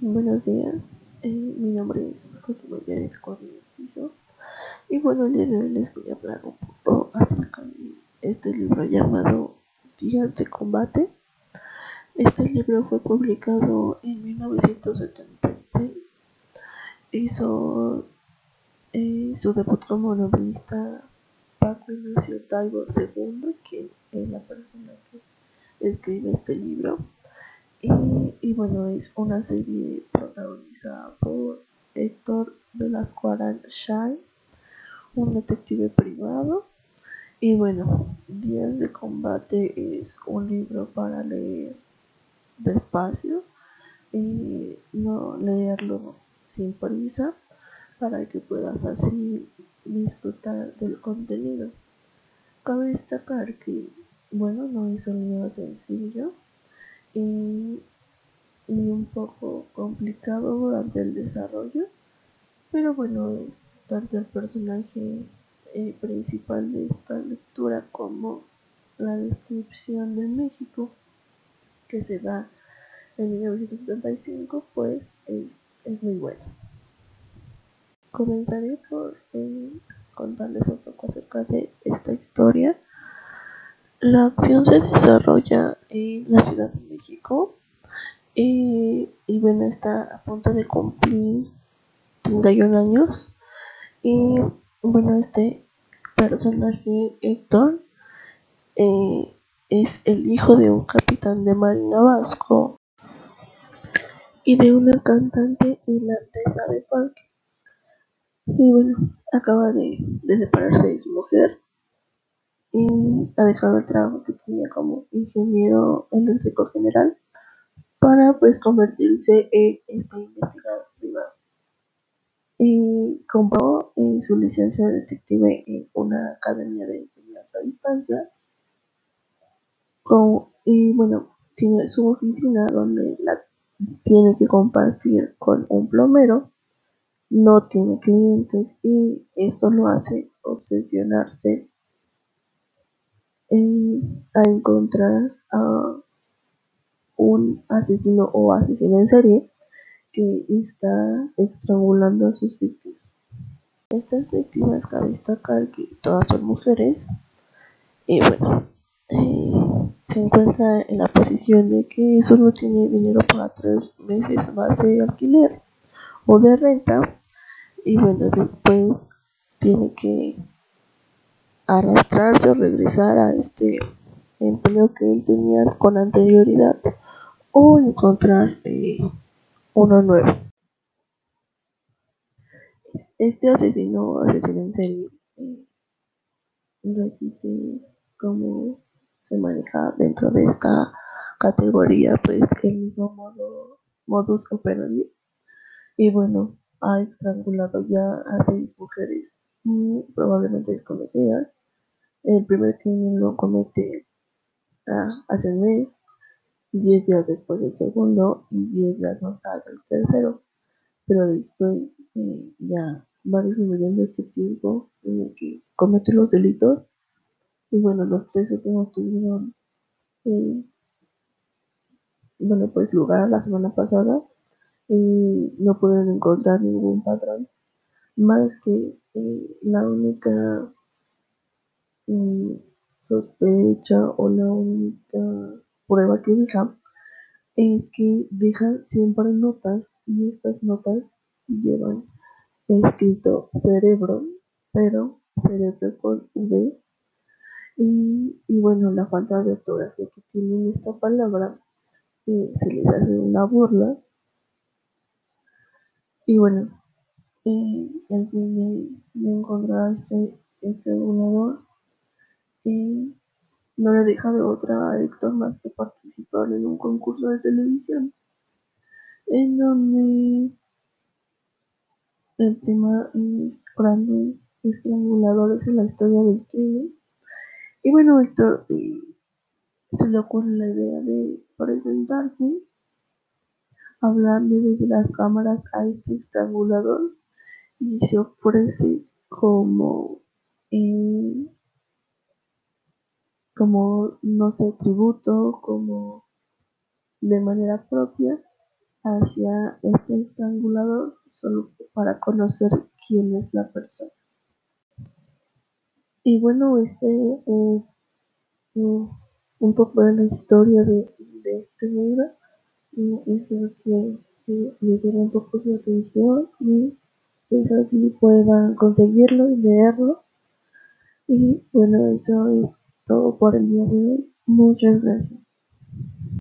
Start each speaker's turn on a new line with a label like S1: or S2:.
S1: Buenos días, eh, mi nombre es Fátima Janet Enciso y bueno, el día de hoy les voy a hablar un poco acerca de este libro llamado Días de Combate. Este libro fue publicado en 1976. Hizo eh, su debut como novelista Paco Ignacio Taibo II, que es la persona que escribe este libro. Y, bueno, es una serie protagonizada por Héctor Velasco Shine, un detective privado. Y bueno, Días de Combate es un libro para leer despacio y no leerlo sin prisa para que puedas así disfrutar del contenido. Cabe destacar que, bueno, no es un libro sencillo y, un poco complicado durante el desarrollo, pero bueno, es tanto el personaje eh, principal de esta lectura como la descripción de México que se da en 1975, pues es, es muy bueno. Comenzaré por eh, contarles un poco acerca de esta historia la acción se desarrolla en la Ciudad de México y, bueno, está a punto de cumplir 31 años y bueno, este personaje Héctor eh, es el hijo de un capitán de marina vasco y de una cantante irlandesa de parque. Y bueno, acaba de, de separarse de su mujer y ha dejado el trabajo que tenía como ingeniero eléctrico general para pues convertirse en este investigador privado. Y compró eh, su licencia de detective en una academia de enseñanza a distancia. y bueno, tiene su oficina donde la tiene que compartir con un plomero. No tiene clientes y eso lo hace obsesionarse a encontrar a un asesino o asesina en serie que está estrangulando a sus víctimas. Estas víctimas cabe destacar que todas son mujeres y bueno, eh, se encuentra en la posición de que solo tiene dinero para tres meses más de alquiler o de renta y bueno, después tiene que arrastrarse o regresar a este empleo que él tenía con anterioridad o encontrar eh, uno nuevo. Este asesino, asesino en serie, eh, repite cómo se maneja dentro de esta categoría, pues el mismo modo, modus operandi. Y bueno, ha estrangulado ya a seis mujeres probablemente desconocidas. El primer crimen lo comete hace un mes, 10 días después el segundo y 10 días más tarde el tercero. Pero después eh, ya va disminuyendo este tiempo en el que comete los delitos. Y bueno, los tres últimos tuvieron, eh, bueno, pues lugar la semana pasada y no pudieron encontrar ningún patrón más que eh, la única mm, sospecha o la única prueba que deja es que deja siempre notas y estas notas llevan escrito cerebro pero cerebro con V. Y, bueno la falta de ortografía que tiene esta palabra eh, se les hace una burla. Y bueno el fin de, encontrar este, este volador y no le deja de otra a Héctor más que participar en un concurso de televisión en donde el tema es grandes estranguladores en la historia del crimen. Y bueno Héctor eh, se le ocurre la idea de presentarse hablando desde las cámaras a este estrangulador y se ofrece como eh, como no sé tributo como de manera propia hacia este estrangulador solo para conocer quién es la persona. Y bueno, este es un poco de la historia de, este libro. Y espero que, que les un poco su atención y pues así puedan conseguirlo y leerlo. Y bueno, eso es todo por el día de hoy. Muchas gracias.